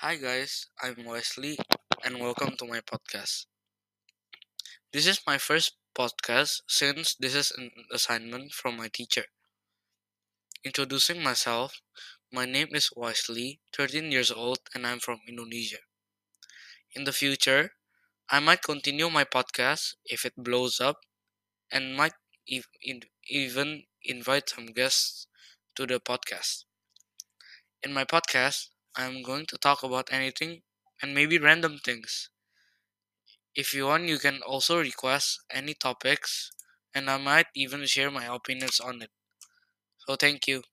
Hi, guys, I'm Wesley, and welcome to my podcast. This is my first podcast since this is an assignment from my teacher. Introducing myself, my name is Wesley, 13 years old, and I'm from Indonesia. In the future, I might continue my podcast if it blows up and might even invite some guests to the podcast. In my podcast, I'm going to talk about anything and maybe random things. If you want, you can also request any topics, and I might even share my opinions on it. So, thank you.